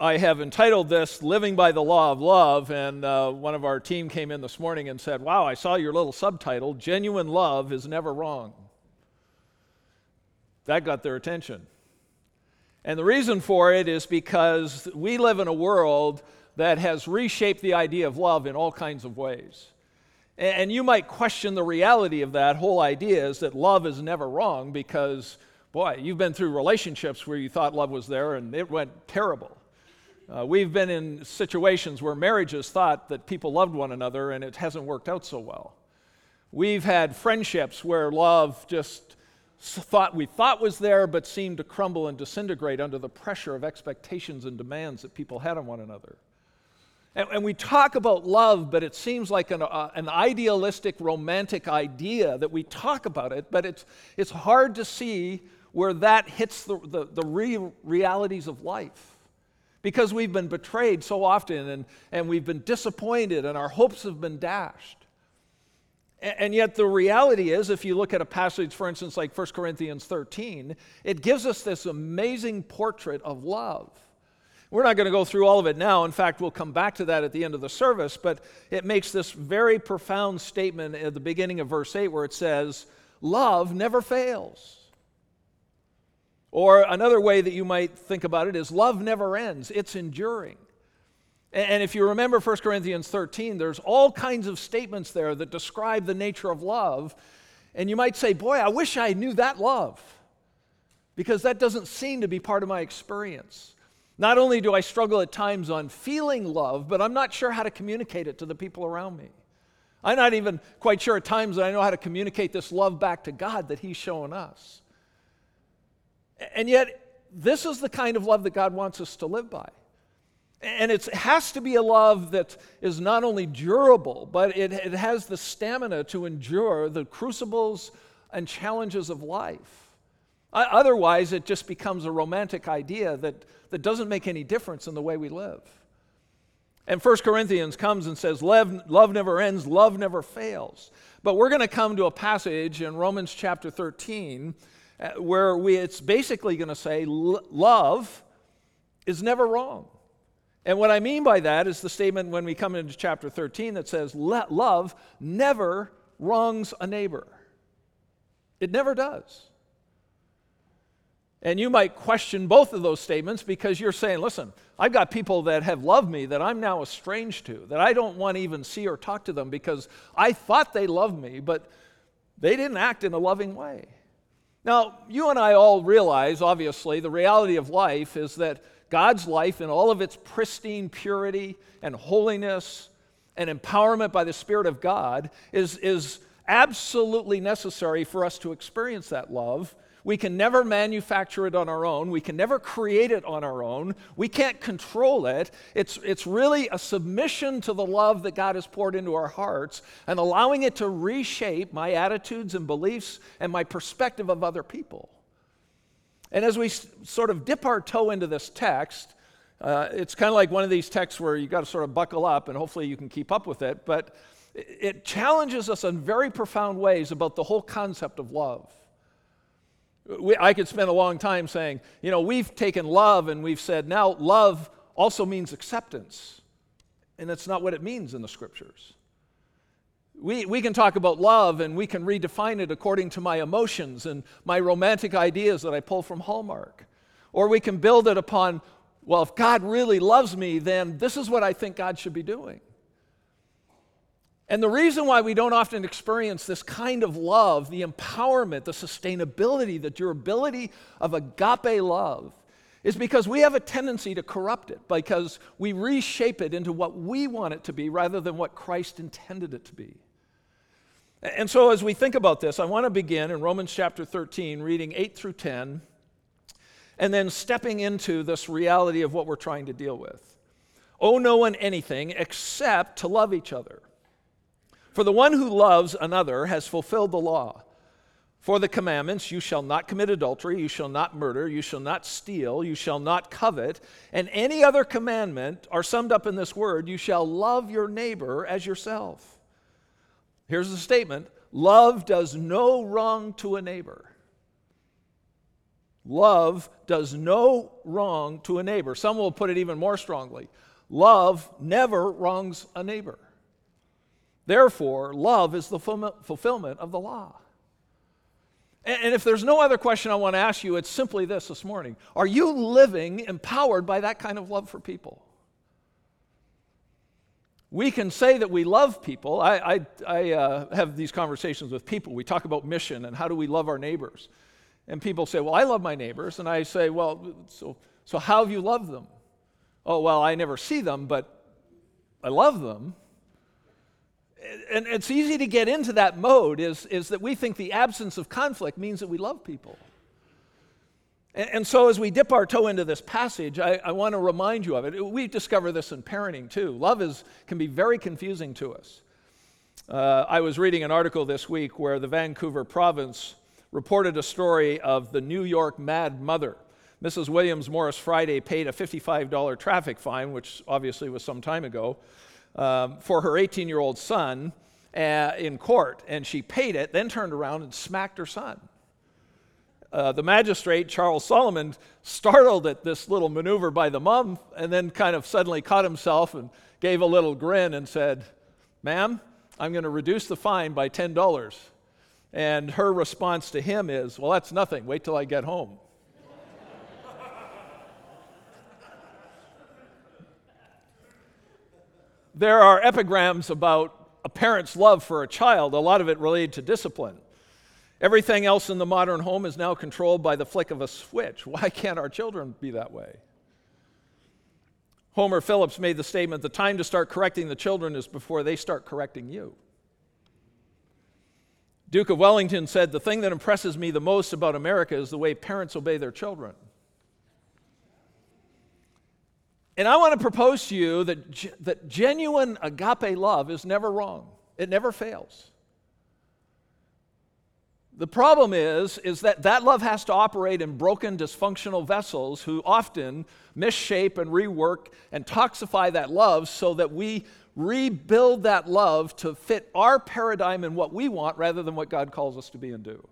I have entitled this Living by the Law of Love, and uh, one of our team came in this morning and said, Wow, I saw your little subtitle Genuine Love is Never Wrong. That got their attention. And the reason for it is because we live in a world that has reshaped the idea of love in all kinds of ways. And you might question the reality of that whole idea is that love is never wrong because, boy, you've been through relationships where you thought love was there and it went terrible. Uh, we've been in situations where marriages thought that people loved one another and it hasn't worked out so well. We've had friendships where love just thought we thought was there but seemed to crumble and disintegrate under the pressure of expectations and demands that people had on one another. And, and we talk about love, but it seems like an, uh, an idealistic, romantic idea that we talk about it, but it's, it's hard to see where that hits the, the, the real realities of life because we've been betrayed so often and, and we've been disappointed and our hopes have been dashed. And yet, the reality is, if you look at a passage, for instance, like 1 Corinthians 13, it gives us this amazing portrait of love. We're not going to go through all of it now. In fact, we'll come back to that at the end of the service, but it makes this very profound statement at the beginning of verse 8 where it says, Love never fails. Or another way that you might think about it is love never ends, it's enduring. And if you remember 1 Corinthians 13, there's all kinds of statements there that describe the nature of love. And you might say, Boy, I wish I knew that love, because that doesn't seem to be part of my experience. Not only do I struggle at times on feeling love, but I'm not sure how to communicate it to the people around me. I'm not even quite sure at times that I know how to communicate this love back to God that He's shown us. And yet, this is the kind of love that God wants us to live by. And it has to be a love that is not only durable, but it, it has the stamina to endure the crucibles and challenges of life. Otherwise, it just becomes a romantic idea that, that doesn't make any difference in the way we live. And 1 Corinthians comes and says, love, love never ends, love never fails. But we're going to come to a passage in Romans chapter 13 uh, Uh, where we, it's basically going to say love is never wrong. And what I mean by that is the statement when we come into chapter 13 that says, Love never wrongs a neighbor. It never does. And you might question both of those statements because you're saying, listen, I've got people that have loved me that I'm now estranged to, that I don't want to even see or talk to them because I thought they loved me, but they didn't act in a loving way. Now, you and I all realize, obviously, the reality of life is that God's life, in all of its pristine purity and holiness and empowerment by the Spirit of God, is, is absolutely necessary for us to experience that love. We can never manufacture it on our own. We can never create it on our own. We can't control it. It's, it's really a submission to the love that God has poured into our hearts and allowing it to reshape my attitudes and beliefs and my perspective of other people. And as we sort of dip our toe into this text, uh, it's kind of like one of these texts where you've got to sort of buckle up and hopefully you can keep up with it. But it challenges us in very profound ways about the whole concept of love. We, I could spend a long time saying, you know, we've taken love and we've said now love also means acceptance. And that's not what it means in the scriptures. We, we can talk about love and we can redefine it according to my emotions and my romantic ideas that I pull from Hallmark. Or we can build it upon, well, if God really loves me, then this is what I think God should be doing. And the reason why we don't often experience this kind of love, the empowerment, the sustainability, the durability of agape love, is because we have a tendency to corrupt it because we reshape it into what we want it to be rather than what Christ intended it to be. And so, as we think about this, I want to begin in Romans chapter 13, reading 8 through 10, and then stepping into this reality of what we're trying to deal with. Owe no one anything except to love each other. For the one who loves another has fulfilled the law. For the commandments, you shall not commit adultery, you shall not murder, you shall not steal, you shall not covet, and any other commandment are summed up in this word you shall love your neighbor as yourself. Here's the statement love does no wrong to a neighbor. Love does no wrong to a neighbor. Some will put it even more strongly love never wrongs a neighbor. Therefore, love is the fulfillment of the law. And if there's no other question I want to ask you, it's simply this this morning Are you living empowered by that kind of love for people? We can say that we love people. I, I, I uh, have these conversations with people. We talk about mission and how do we love our neighbors. And people say, Well, I love my neighbors. And I say, Well, so, so how have you loved them? Oh, well, I never see them, but I love them. And it's easy to get into that mode, is, is that we think the absence of conflict means that we love people. And, and so, as we dip our toe into this passage, I, I want to remind you of it. We discover this in parenting too. Love is, can be very confusing to us. Uh, I was reading an article this week where the Vancouver province reported a story of the New York mad mother. Mrs. Williams Morris Friday paid a $55 traffic fine, which obviously was some time ago, um, for her 18 year old son uh, in court. And she paid it, then turned around and smacked her son. Uh, the magistrate, Charles Solomon, startled at this little maneuver by the mom and then kind of suddenly caught himself and gave a little grin and said, Ma'am, I'm going to reduce the fine by $10. And her response to him is, Well, that's nothing. Wait till I get home. There are epigrams about a parent's love for a child, a lot of it related to discipline. Everything else in the modern home is now controlled by the flick of a switch. Why can't our children be that way? Homer Phillips made the statement the time to start correcting the children is before they start correcting you. Duke of Wellington said, The thing that impresses me the most about America is the way parents obey their children. And I want to propose to you that, that genuine agape love is never wrong, it never fails. The problem is, is that that love has to operate in broken, dysfunctional vessels who often misshape and rework and toxify that love so that we rebuild that love to fit our paradigm and what we want rather than what God calls us to be and do.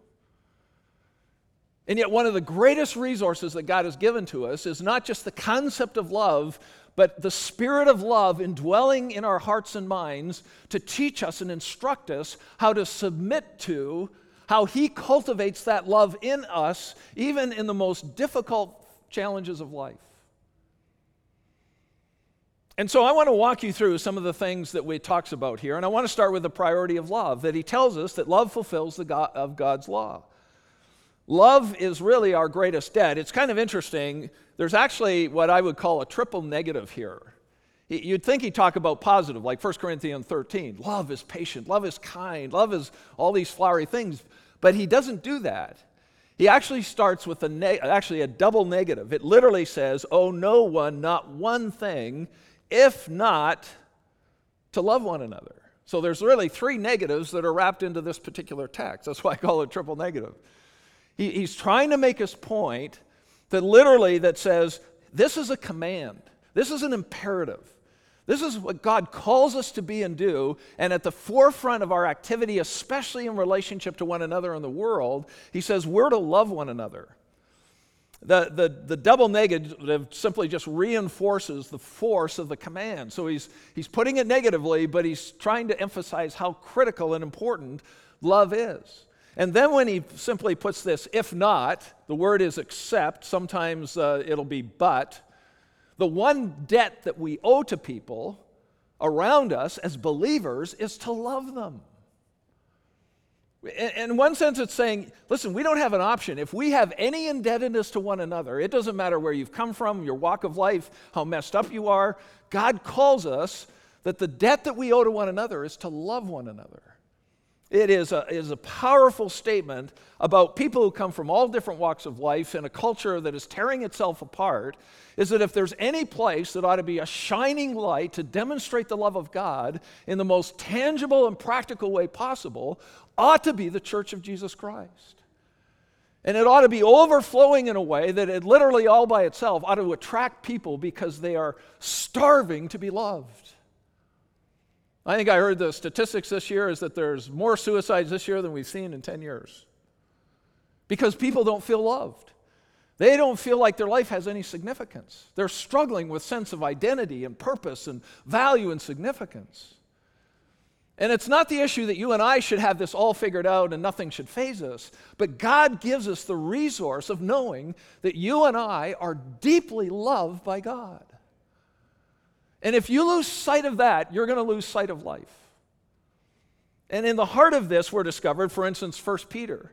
And yet, one of the greatest resources that God has given to us is not just the concept of love, but the spirit of love indwelling in our hearts and minds to teach us and instruct us how to submit to how He cultivates that love in us, even in the most difficult challenges of life. And so I want to walk you through some of the things that we talks about here, and I want to start with the priority of love. That he tells us that love fulfills the God of God's law. Love is really our greatest debt. It's kind of interesting. There's actually what I would call a triple negative here. You'd think he'd talk about positive, like 1 Corinthians 13. Love is patient, love is kind, love is all these flowery things. But he doesn't do that. He actually starts with a actually a double negative. It literally says, "Oh no one, not one thing if not to love one another. So there's really three negatives that are wrapped into this particular text. That's why I call it triple negative. He, he's trying to make his point that literally that says this is a command. This is an imperative. This is what God calls us to be and do. And at the forefront of our activity, especially in relationship to one another in the world, he says we're to love one another. The, the, the double negative simply just reinforces the force of the command. So he's, he's putting it negatively, but he's trying to emphasize how critical and important love is. And then when he simply puts this, if not, the word is except, sometimes uh, it'll be but. The one debt that we owe to people around us as believers is to love them. In one sense, it's saying, listen, we don't have an option. If we have any indebtedness to one another, it doesn't matter where you've come from, your walk of life, how messed up you are, God calls us that the debt that we owe to one another is to love one another. It is a, is a powerful statement about people who come from all different walks of life in a culture that is tearing itself apart. Is that if there's any place that ought to be a shining light to demonstrate the love of God in the most tangible and practical way possible, ought to be the church of Jesus Christ. And it ought to be overflowing in a way that it literally all by itself ought to attract people because they are starving to be loved. I think I heard the statistics this year is that there's more suicides this year than we've seen in 10 years. Because people don't feel loved. They don't feel like their life has any significance. They're struggling with sense of identity and purpose and value and significance. And it's not the issue that you and I should have this all figured out and nothing should faze us, but God gives us the resource of knowing that you and I are deeply loved by God. And if you lose sight of that, you're going to lose sight of life. And in the heart of this, we're discovered, for instance, 1 Peter.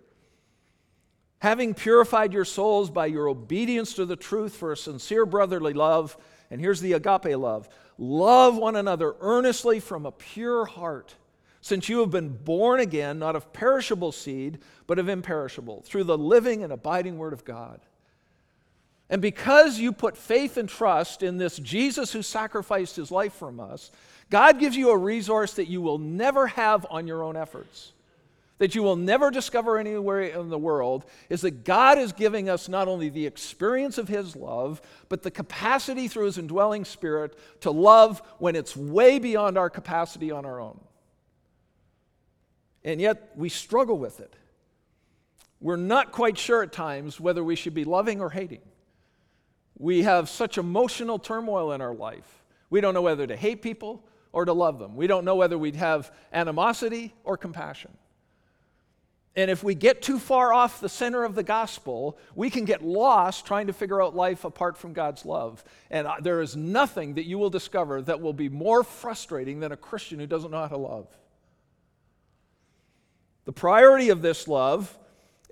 Having purified your souls by your obedience to the truth for a sincere brotherly love, and here's the agape love love one another earnestly from a pure heart, since you have been born again, not of perishable seed, but of imperishable, through the living and abiding Word of God. And because you put faith and trust in this Jesus who sacrificed his life for us, God gives you a resource that you will never have on your own efforts, that you will never discover anywhere in the world, is that God is giving us not only the experience of His love, but the capacity through His indwelling Spirit to love when it's way beyond our capacity on our own. And yet we struggle with it. We're not quite sure at times whether we should be loving or hating. We have such emotional turmoil in our life. We don't know whether to hate people or to love them. We don't know whether we'd have animosity or compassion. And if we get too far off the center of the gospel, we can get lost trying to figure out life apart from God's love. And there is nothing that you will discover that will be more frustrating than a Christian who doesn't know how to love. The priority of this love,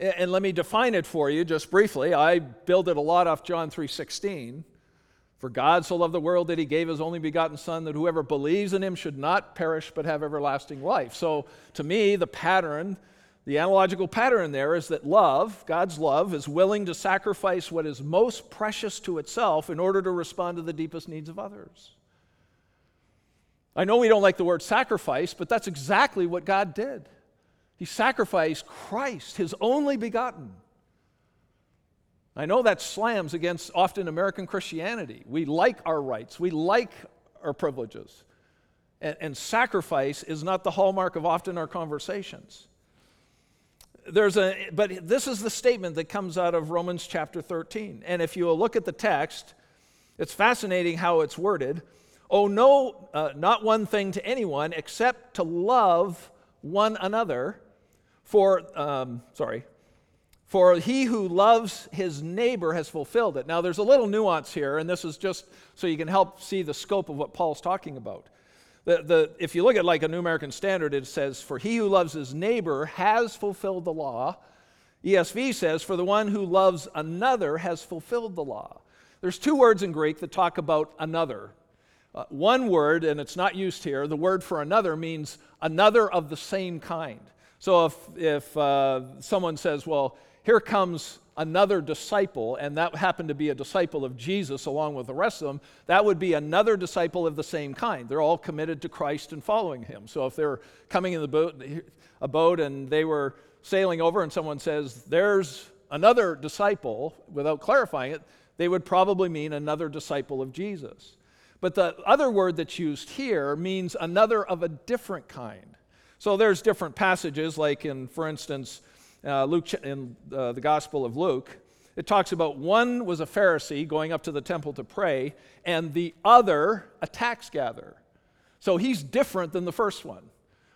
and let me define it for you just briefly. I build it a lot off John 3:16. For God so loved the world that he gave his only begotten Son, that whoever believes in him should not perish but have everlasting life. So, to me, the pattern, the analogical pattern there is that love, God's love, is willing to sacrifice what is most precious to itself in order to respond to the deepest needs of others. I know we don't like the word sacrifice, but that's exactly what God did. He sacrificed Christ, his only begotten. I know that slams against often American Christianity. We like our rights, we like our privileges. And, and, sacrifice is not the hallmark of often our conversations. There's a, but this is the statement that comes out of Romans chapter 13. And if you look at the text, it's fascinating how it's worded. Oh, no, uh, not one thing to anyone except to love one another. For, um, sorry, for he who loves his neighbor has fulfilled it. Now, there's a little nuance here, and this is just so you can help see the scope of what Paul's talking about. The, the, if you look at like a New American Standard, it says, For he who loves his neighbor has fulfilled the law. ESV says, For the one who loves another has fulfilled the law. There's two words in Greek that talk about another. Uh, one word, and it's not used here, the word for another means another of the same kind. So if, if uh, someone says, Well, here comes another disciple, and that happened to be a disciple of Jesus along with the rest of them, that would be another disciple of the same kind. They're all committed to Christ and following him. So if they're coming in the boat, a boat and they were sailing over and someone says, There's another disciple, without clarifying it, they would probably mean another disciple of Jesus. But the other word that's used here means another of a different kind. So there's different passages, like in, for instance, uh, Luke in uh, the Gospel of Luke, it talks about one was a Pharisee going up to the temple to pray, and the other a tax gatherer. So he's different than the first one.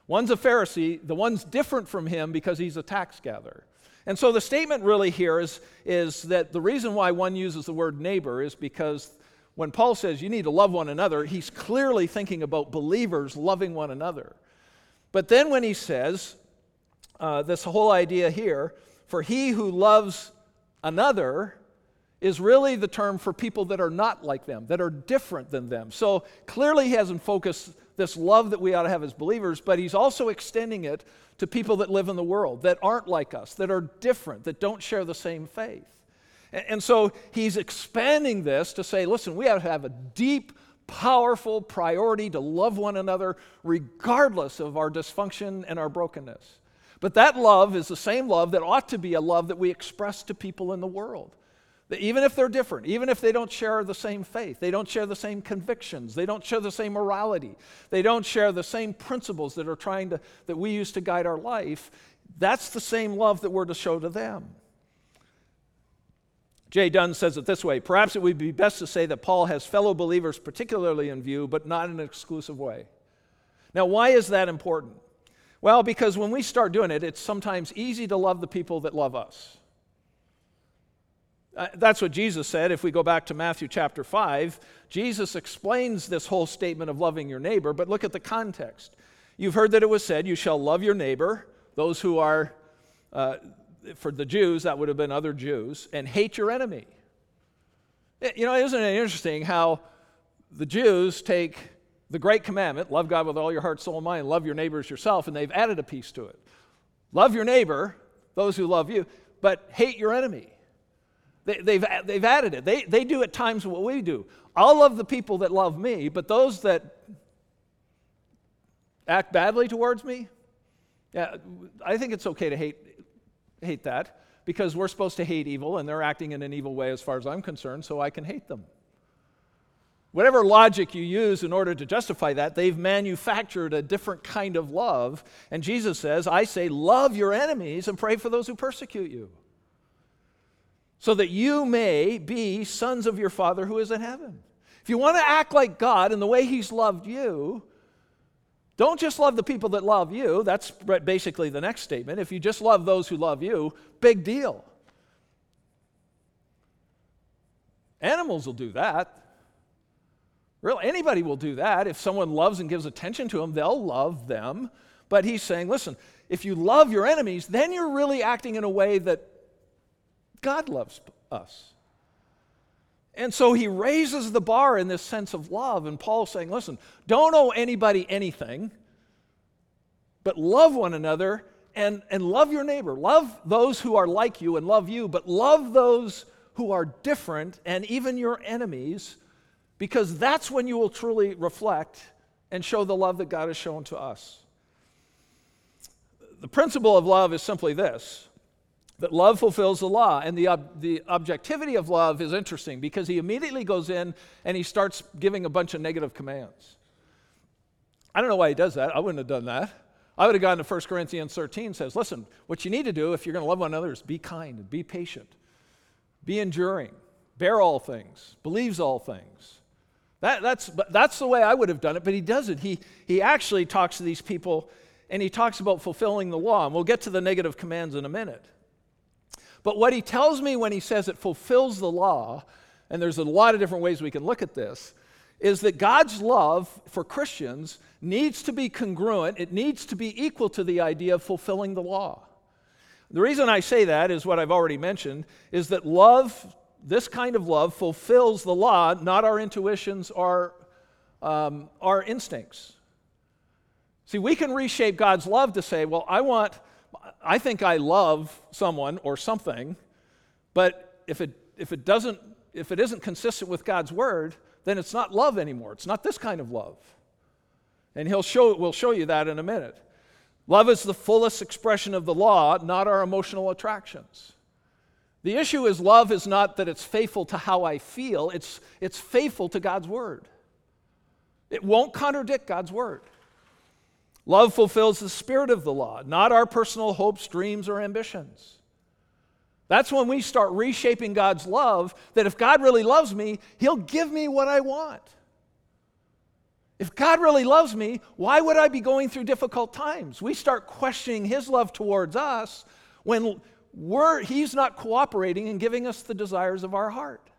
One's a Pharisee, the one's different from him because he's a tax gatherer. And so the statement really here is, is that the reason why one uses the word neighbor is because when Paul says you need to love one another, he's clearly thinking about believers loving one another. But then when he says uh, this whole idea here for he who loves another is really the term for people that are not like them, that are different than them. So clearly, he hasn't focused this love that we ought to have as believers, but he's also extending it to people that live in the world, that aren't like us, that are different, that don't share the same faith. And so he's expanding this to say, listen, we have to have a deep, powerful priority to love one another regardless of our dysfunction and our brokenness. But that love is the same love that ought to be a love that we express to people in the world. That even if they're different, even if they don't share the same faith, they don't share the same convictions, they don't share the same morality, they don't share the same principles that are trying to that we use to guide our life, that's the same love that we're to show to them. Jay Dunn says it this way Perhaps it would be best to say that Paul has fellow believers particularly in view, but not in an exclusive way. Now, why is that important? Well, because when we start doing it, it's sometimes easy to love the people that love us. Uh, that's what Jesus said. If we go back to Matthew chapter 5, Jesus explains this whole statement of loving your neighbor, but look at the context. You've heard that it was said, You shall love your neighbor, those who are, uh, for the Jews, that would have been other Jews, and hate your enemy. Eh, you know, isn't it interesting how the Jews take the great commandment, love God with all your heart, soul, and mind, love your neighbors yourself, and they've added a piece to it. Love your neighbor, those who love you, but hate your enemy. They, have they've, they've added it. They, they do at times what we do. I'll love the people that love me, but those that act badly towards me, yeah, I think it's okay to hate, hate that because we're supposed to hate evil and they're acting in an evil way as far as I'm concerned, so I can hate them. Whatever logic you use in order to justify that, they've manufactured a different kind of love. And Jesus says, I say, love your enemies and pray for those who persecute you so that you may be sons of your Father who is in heaven. If you want to act like God in the way He's loved you, don't just love the people that love you. That's basically the next statement. If you just love those who love you, big deal. Animals will do that. Really, anybody will do that. If someone loves and gives attention to them, they'll love them. But he's saying, listen, if you love your enemies, then you're really acting in a way that God loves us. And so he raises the bar in this sense of love. And Paul's saying, listen, don't owe anybody anything, but love one another and, and love your neighbor. Love those who are like you and love you, but love those who are different and even your enemies, because that's when you will truly reflect and show the love that God has shown to us. The principle of love is simply this that love fulfills the law. And the, ob- the objectivity of love is interesting because he immediately goes in and he starts giving a bunch of negative commands. I don't know why he does that. I wouldn't have done that. I would have gone to 1 Corinthians 13 says, listen, what you need to do if you're going to love one another is be kind, be patient, be enduring, bear all things, believes all things. That, that's, that's the way I would have done it, but he doesn't. He, he actually talks to these people and he talks about fulfilling the law. And we'll get to the negative commands in a minute. But what he tells me when he says it fulfills the law, and there's a lot of different ways we can look at this, is that God's love for Christians needs to be congruent, it needs to be equal to the idea of fulfilling the law. The reason I say that is what I've already mentioned is that love, this kind of love, fulfills the law, not our intuitions or um, our instincts. See, we can reshape God's love to say, well, I want I think I love someone or something, but if it, if it doesn't, if it isn't consistent with God's word, then it's not love anymore. It's not this kind of love. And he'll show, we'll show you that in a minute. Love is the fullest expression of the law, not our emotional attractions. The issue is love is not that it's faithful to how I feel, it's, it's faithful to God's word. It won't contradict God's word. Love fulfills the spirit of the law, not our personal hopes, dreams, or ambitions. That's when we start reshaping God's love, that if God really loves me, He'll give me what I want. If God really loves me, why would I be going through difficult times? We start questioning His love towards us when we're, He's not cooperating and giving us the desires of our heart.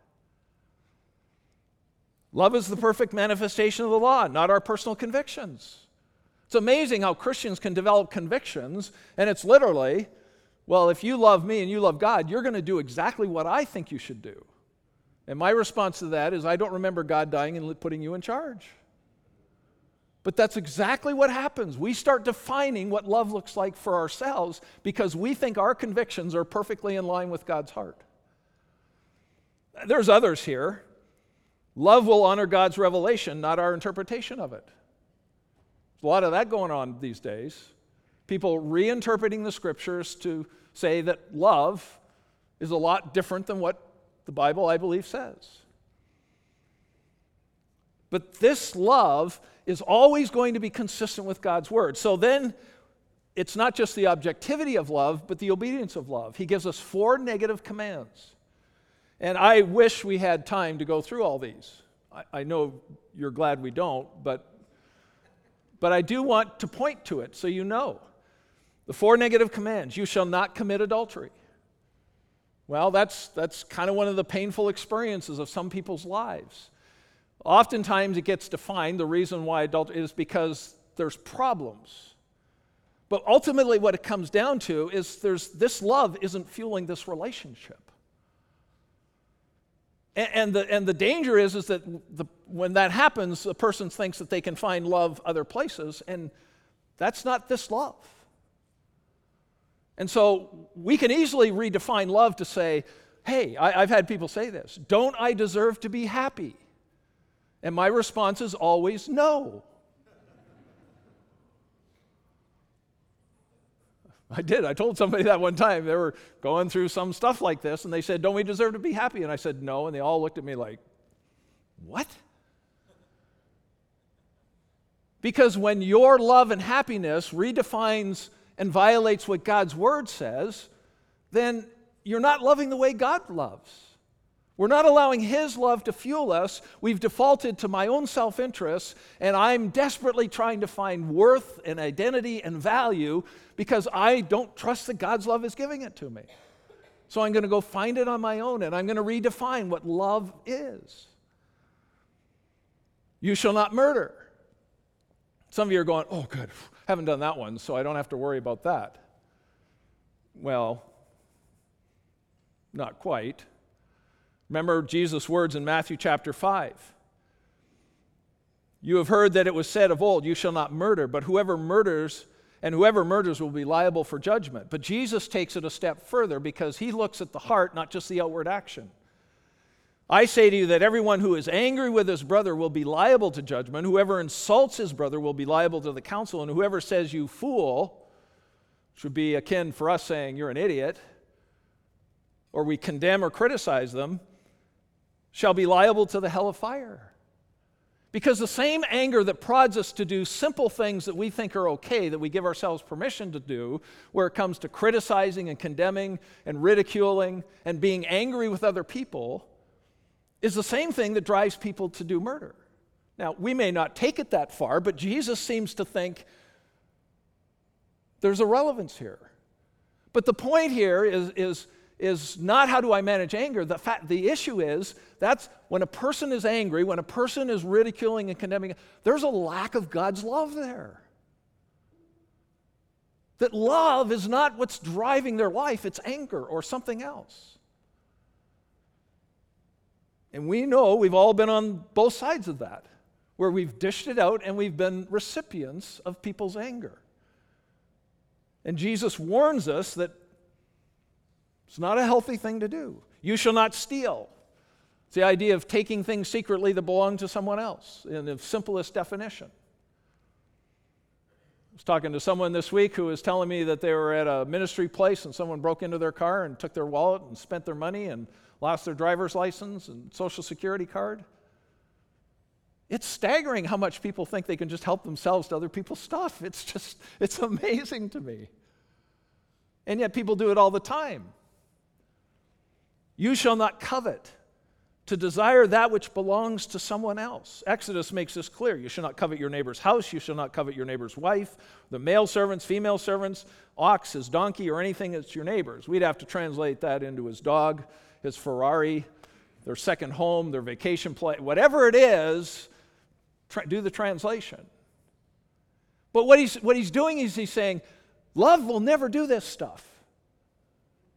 Love is the perfect manifestation of the law, not our personal convictions. It's amazing how Christians can develop convictions, and it's literally, well, if you love me and you love God, you're going to do exactly what I think you should do. And my response to that is, I don't remember God dying and putting you in charge. But that's exactly what happens. We start defining what love looks like for ourselves because we think our convictions are perfectly in line with God's heart. There's others here. Love will honor God's revelation, not our interpretation of it. A lot of that going on these days. People reinterpreting the scriptures to say that love is a lot different than what the Bible, I believe, says. But this love is always going to be consistent with God's word. So then it's not just the objectivity of love, but the obedience of love. He gives us four negative commands. And I wish we had time to go through all these. I, I know you're glad we don't, but, but I do want to point to it so you know. The four negative commands you shall not commit adultery. Well, that's, that's kind of one of the painful experiences of some people's lives. Oftentimes it gets defined, the reason why adultery is because there's problems. But ultimately, what it comes down to is there's, this love isn't fueling this relationship. And, and, the, and the danger is, is that the, when that happens, the person thinks that they can find love other places, and that's not this love. And so we can easily redefine love to say, hey, I, I've had people say this, don't I deserve to be happy? And my response is always no. I did. I told somebody that one time. They were going through some stuff like this, and they said, Don't we deserve to be happy? And I said, No. And they all looked at me like, What? Because when your love and happiness redefines and violates what God's word says, then you're not loving the way God loves. We're not allowing His love to fuel us. We've defaulted to my own self interest, and I'm desperately trying to find worth and identity and value because I don't trust that God's love is giving it to me. So I'm going to go find it on my own, and I'm going to redefine what love is. You shall not murder. Some of you are going, oh, good, haven't done that one, so I don't have to worry about that. Well, not quite. Remember Jesus' words in Matthew chapter 5. You have heard that it was said of old, You shall not murder, but whoever murders, and whoever murders will be liable for judgment. But Jesus takes it a step further because he looks at the heart, not just the outward action. I say to you that everyone who is angry with his brother will be liable to judgment. Whoever insults his brother will be liable to the council. And whoever says, You fool, which would be akin for us saying, You're an idiot, or we condemn or criticize them, shall be liable to the hell of fire. Because the same anger that prods us to do simple things that we think are okay, that we give ourselves permission to do, where it comes to criticizing and condemning and ridiculing and being angry with other people, is the same thing that drives people to do murder. Now, we may not take it that far, but Jesus seems to think there's a relevance here. But the point here is, is is not how do I manage anger. The, fact, the issue is that's when a person is angry, when a person is ridiculing and condemning, there's a lack of God's love there. That love is not what's driving their life, it's anger or something else. And we know we've all been on both sides of that, where we've dished it out and we've been recipients of people's anger. And Jesus warns us that it's not a healthy thing to do. You shall not steal. It's the idea of taking things secretly that belong to someone else in the simplest definition. I was talking to someone this week who was telling me that they were at a ministry place and someone broke into their car and took their wallet and spent their money and lost their driver's license and social security card. It's staggering how much people think they can just help themselves to other people's stuff. It's just, it's amazing to me. And yet people do it all the time. You shall not covet to desire that which belongs to someone else. Exodus makes this clear. You shall not covet your neighbor's house. You shall not covet your neighbor's wife, the male servants, female servants, ox, his donkey, or anything that's your neighbor's. We'd have to translate that into his dog, his Ferrari, their second home, their vacation place, whatever it is, tra- do the translation. But what he's, what he's doing is he's saying, love will never do this stuff.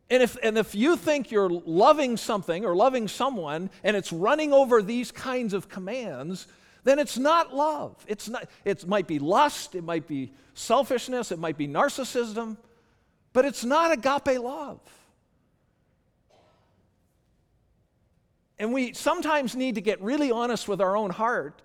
And if, and if you think you're loving something or loving someone and it's running over these kinds of commands, then it's not love. It's not, it might be lust, it might be selfishness, it might be narcissism, but it's not agape love. And we sometimes need to get really honest with our own heart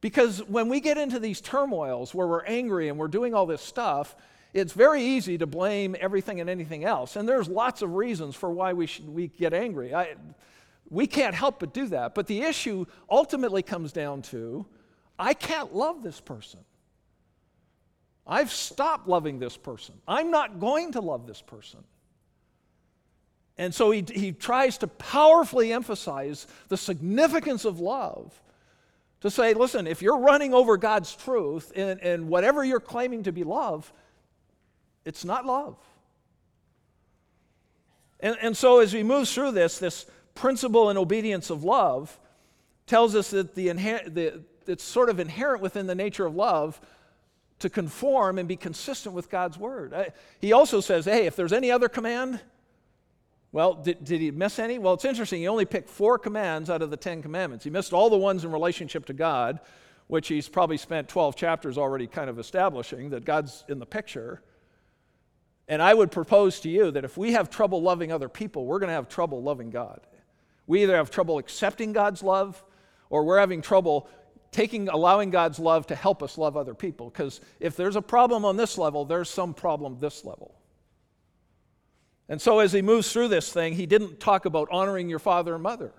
because when we get into these turmoils where we're angry and we're doing all this stuff, it's very easy to blame everything and anything else. And there's lots of reasons for why we, should, we get angry. I, we can't help but do that. But the issue ultimately comes down to I can't love this person. I've stopped loving this person. I'm not going to love this person. And so he, he tries to powerfully emphasize the significance of love to say, listen, if you're running over God's truth and, and whatever you're claiming to be love, it's not love. And, and so as we move through this, this principle and obedience of love tells us that the, inher- the, it's sort of inherent within the nature of love to conform and be consistent with God's word. I, he also says, hey, if there's any other command, well, did, did he miss any? Well, it's interesting. He only picked four commands out of the Ten Commandments. He missed all the ones in relationship to God, which he's probably spent 12 chapters already kind of establishing that God's in the picture. And I would propose to you that if we have trouble loving other people, we're going to have trouble loving God. We either have trouble accepting God's love or we're having trouble taking allowing God's love to help us love other people because if there's a problem on this level, there's some problem this level. And so, as he moves through this thing, he didn't talk about honoring your father and mother.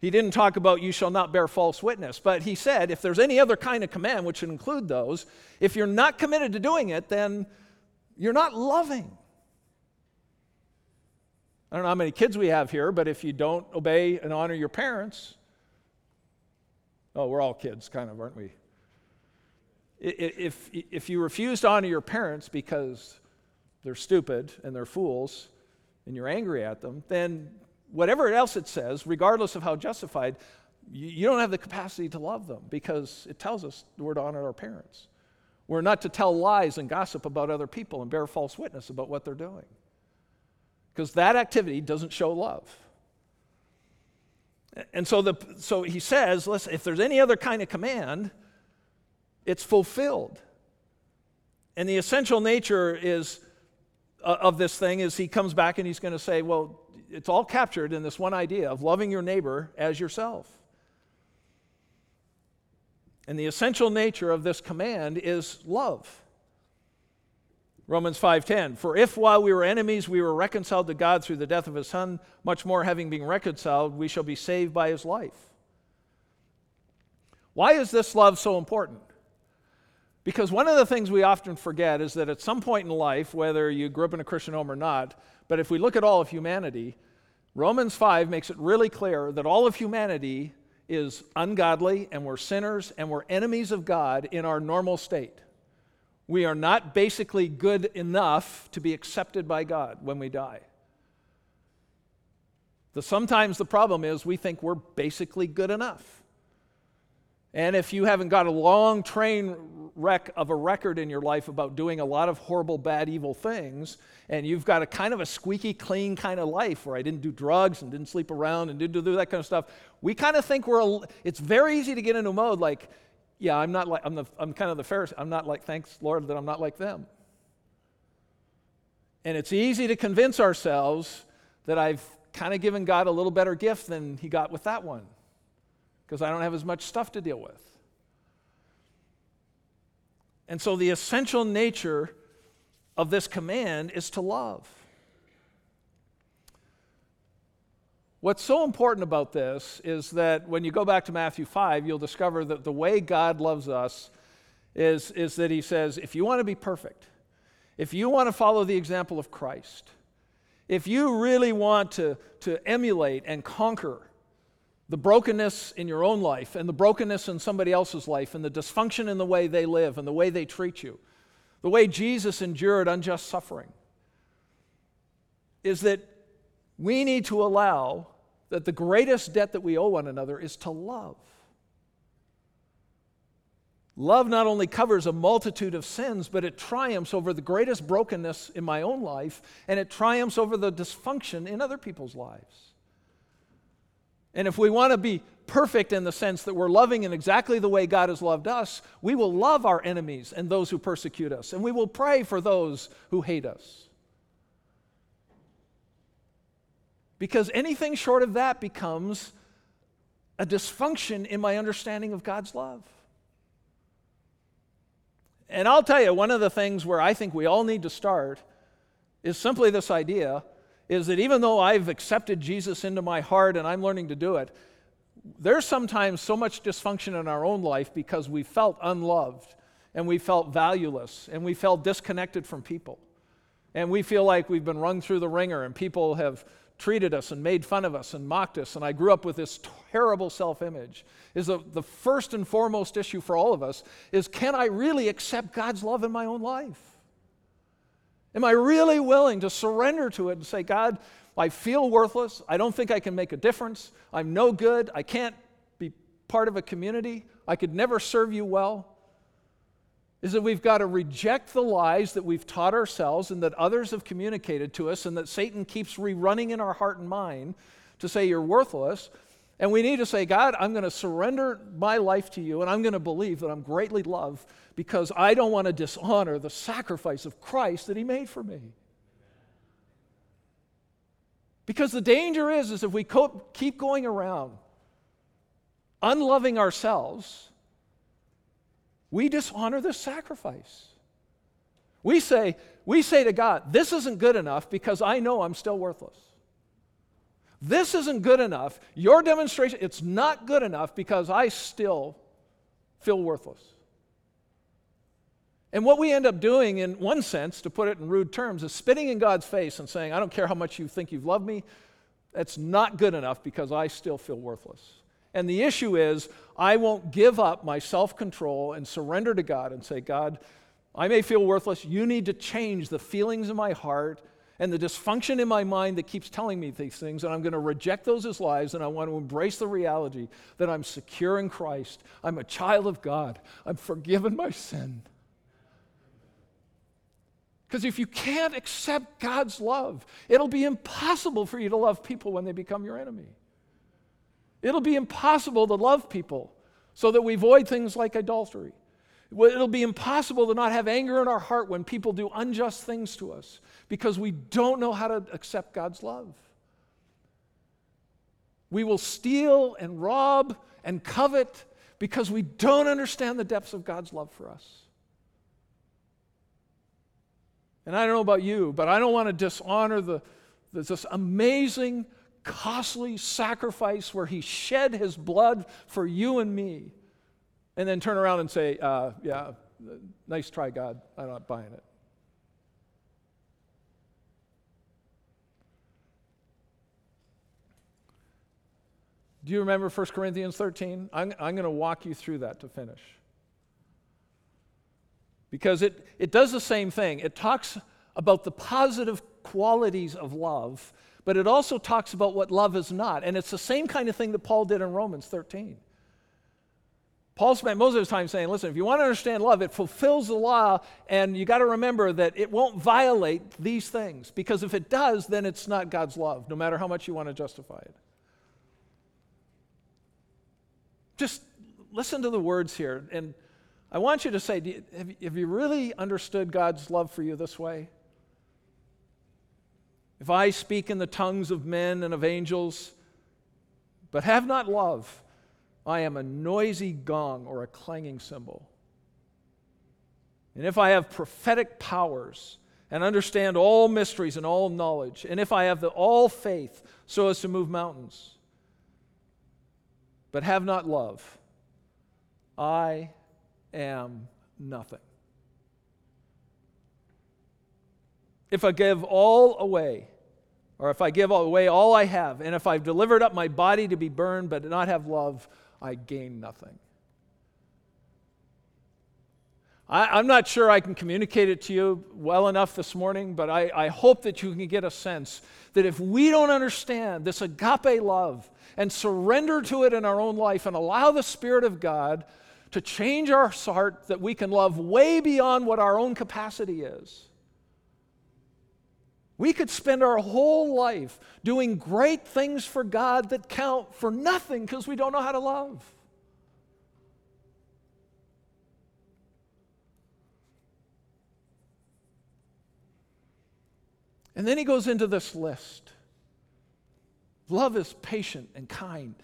He didn't talk about you shall not bear false witness, but he said if there's any other kind of command, which would include those, if you're not committed to doing it, then you're not loving. I don't know how many kids we have here, but if you don't obey and honor your parents, oh, we're all kids, kind of, aren't we? If, if you refuse to honor your parents because they're stupid and they're fools, and you're angry at them, then whatever else it says, regardless of how justified, you, don't have the capacity to love them because it tells us we're to honor our parents. We're not to tell lies and gossip about other people and bear false witness about what they're doing. Because that activity doesn't show love. And so, the, so he says, listen, if there's any other kind of command, it's fulfilled. And the essential nature is uh, of this thing is he comes back and he's going to say, well, it's all captured in this one idea of loving your neighbor as yourself. And the essential nature of this command is love. Romans 5:10 For if while we were enemies we were reconciled to God through the death of his son much more having been reconciled we shall be saved by his life. Why is this love so important? Because one of the things we often forget is that at some point in life, whether you grew up in a Christian home or not, but if we look at all of humanity, Romans 5 makes it really clear that all of humanity is ungodly and we're sinners and we're enemies of God in our normal state. We are not basically good enough to be accepted by God when we die. The, sometimes the problem is we think we're basically good enough. And if you haven't got a long train wreck of a record in your life about doing a lot of horrible, bad, evil things, and you've got a kind of a squeaky clean kind of life where I didn't do drugs and didn't sleep around and didn't do that kind of stuff, we kind of think we're, a, it's very easy to get into a mode like, yeah, I'm not like, I'm, the, I'm kind of the Pharisee. I'm not like, thanks, Lord, that I'm not like them. And it's easy to convince ourselves that I've kind of given God a little better gift than he got with that one because I don't have as much stuff to deal with. And so, the essential nature of this command is to love. What's so important about this is that when you go back to Matthew 5, you'll discover that the way God loves us is, is that He says, if you want to be perfect, if you want to follow the example of Christ, if you really want to, to emulate and conquer the brokenness in your own life and the brokenness in somebody else's life and the dysfunction in the way they live and the way they treat you, the way Jesus endured unjust suffering, is that we need to allow that the greatest debt that we owe one another is to love. Love not only covers a multitude of sins, but it triumphs over the greatest brokenness in my own life, and it triumphs over the dysfunction in other people's lives. And if we want to be perfect in the sense that we're loving in exactly the way God has loved us, we will love our enemies and those who persecute us, and we will pray for those who hate us. Because anything short of that becomes a dysfunction in my understanding of God's love. And I'll tell you, one of the things where I think we all need to start is simply this idea is that even though I've accepted Jesus into my heart and I'm learning to do it, there's sometimes so much dysfunction in our own life because we felt unloved and we felt valueless and we felt disconnected from people. And we feel like we've been wrung through the wringer and people have treated us and made fun of us and mocked us. And I grew up with this terrible self image. Is the, the first and foremost issue for all of us is can I really accept God's love in my own life? Am I really willing to surrender to it and say, God, I feel worthless. I don't think I can make a difference. I'm no good. I can't be part of a community. I could never serve you well is that we've got to reject the lies that we've taught ourselves and that others have communicated to us and that Satan keeps rerunning in our heart and mind to say you're worthless. And we need to say, God, I'm going to surrender my life to you and I'm going to believe that I'm greatly loved because I don't want to dishonor the sacrifice of Christ that he made for me. Because the danger is, is if we keep going around unloving ourselves, we dishonor this sacrifice. We say, we say to God, this isn't good enough because I know I'm still worthless. This isn't good enough. Your demonstration, it's not good enough because I still feel worthless. And what we end up doing, in one sense, to put it in rude terms, is spitting in God's face and saying, I don't care how much you think you've loved me, that's not good enough because I still feel worthless. And the issue is, I won't give up my self control and surrender to God and say, God, I may feel worthless. You need to change the feelings in my heart and the dysfunction in my mind that keeps telling me these things. And I'm going to reject those as lies. And I want to embrace the reality that I'm secure in Christ. I'm a child of God. I'm forgiven my sin. Because if you can't accept God's love, it'll be impossible for you to love people when they become your enemy. It'll be impossible to love people so that we avoid things like adultery. It'll be impossible to not have anger in our heart when people do unjust things to us because we don't know how to accept God's love. We will steal and rob and covet because we don't understand the depths of God's love for us. And I don't know about you, but I don't want to dishonor the, this amazing costly sacrifice where he shed his blood for you and me, and then turn around and say, uh, Yeah, nice try, God. I'm not buying it. Do you remember 1 Corinthians 13? I'm, I'm going to walk you through that to finish. Because it, it does the same thing. It talks about the positive qualities of love but it also talks about what love is not. And it's the same kind of thing that Paul did in Romans 13. Paul spent most of his time saying, listen, if you want to understand love, it fulfills the law, and you got to remember that it won't violate these things. Because if it does, then it's not God's love, no matter how much you want to justify it. Just listen to the words here. And I want you to say, you, have, have you really understood God's love for you this way? If I speak in the tongues of men and of angels, but have not love, I am a noisy gong or a clanging cymbal. And if I have prophetic powers and understand all mysteries and all knowledge, and if I have the, all faith so as to move mountains, but have not love, I am nothing. If I give all away, or if I give away all I have, and if I've delivered up my body to be burned but not have love, I gain nothing. I, am not sure I can communicate it to you well enough this morning, but I, I hope that you can get a sense that if we don't understand this agape love and surrender to it in our own life and allow the Spirit of God to change our heart, that we can love way beyond what our own capacity is we could spend our whole life doing great things for God that count for nothing because we don't know how to love. And then he goes into this list. Love is patient and kind.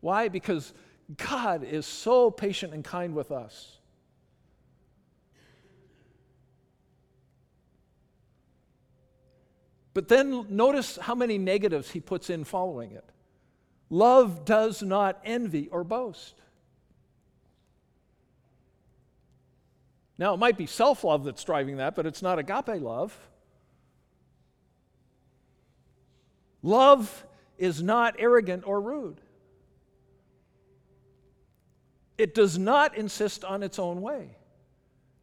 Why? Because God is so patient and kind with us. But then notice how many negatives he puts in following it. Love does not envy or boast. Now, it might be self love that's driving that, but it's not agape love. Love is not arrogant or rude. It does not insist on its own way.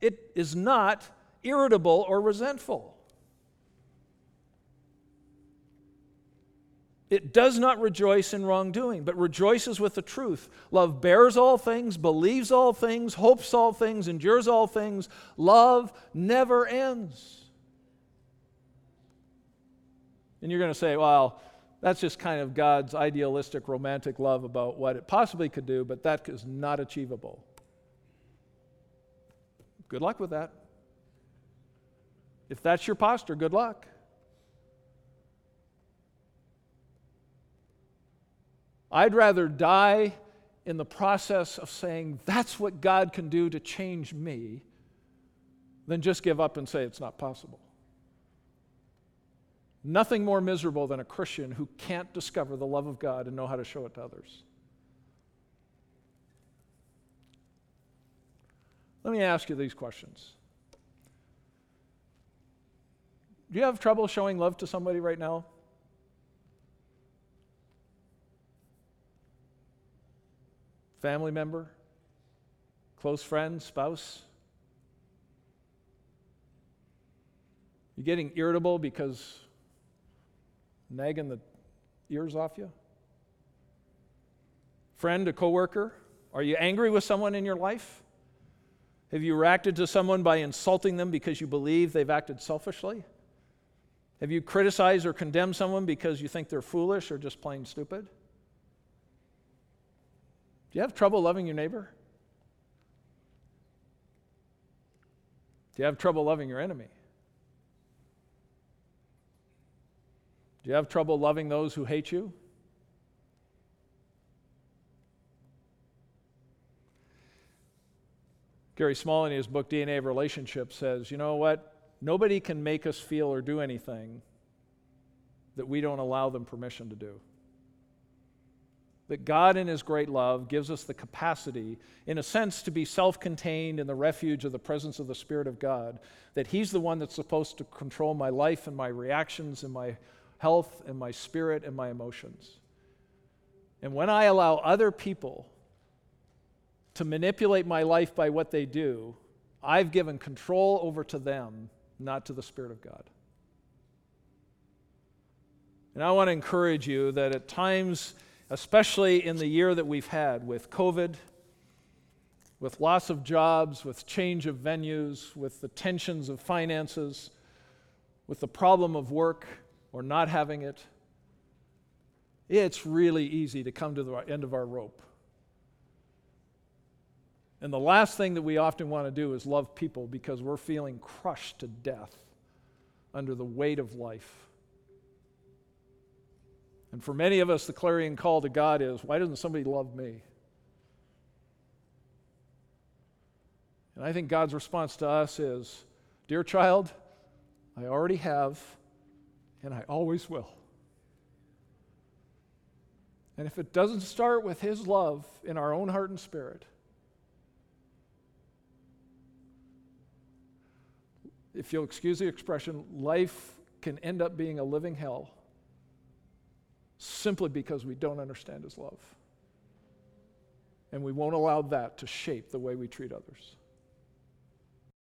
It is not irritable or resentful. It does not rejoice in wrongdoing, but rejoices with the truth. Love bears all things, believes all things, hopes all things, endures all things. Love never ends. And you're going to say, well, that's just kind of God's idealistic, romantic love about what it possibly could do, but that is not achievable. Good luck with that. If that's your posture, good luck. I'd rather die in the process of saying, that's what God can do to change me, than just give up and say it's not possible. Nothing more miserable than a Christian who can't discover the love of God and know how to show it to others. Let me ask you these questions. Do you have trouble showing love to somebody right now? Family member? Close friend? Spouse? You're getting irritable because nagging the ears off you? Friend, a coworker? Are you angry with someone in your life? Have you reacted to someone by insulting them because you believe they've acted selfishly? Have you criticized or condemned someone because you think they're foolish or just plain stupid? Do you have trouble loving your neighbor? Do you have trouble loving your enemy? Do you have trouble loving those who hate you? Gary Smalley, in his book DNA of Relationships, says, You know what? Nobody can make us feel or do anything that we don't allow them permission to do. That God, in His great love, gives us the capacity, in a sense, to be self contained in the refuge of the presence of the Spirit of God. That He's the one that's supposed to control my life and my reactions and my health and my spirit and my emotions. And when I allow other people to manipulate my life by what they do, I've given control over to them, not to the Spirit of God. And I want to encourage you that at times, especially in the year that we've had with COVID, with loss of jobs, with change of venues, with the tensions of finances, with the problem of work, or not having it, it's really easy to come to the end of our rope. And the last thing that we often want to do is love people because we're feeling crushed to death under the weight of life. And for many of us, the clarion call to God is why doesn't somebody love me? And I think God's response to us is Dear child, I already have and I always will. And if it doesn't start with His love in our own heart and spirit, if you'll excuse the expression, life can end up being a living hell simply because we don't understand His love. And we won't allow that to shape the way we treat others.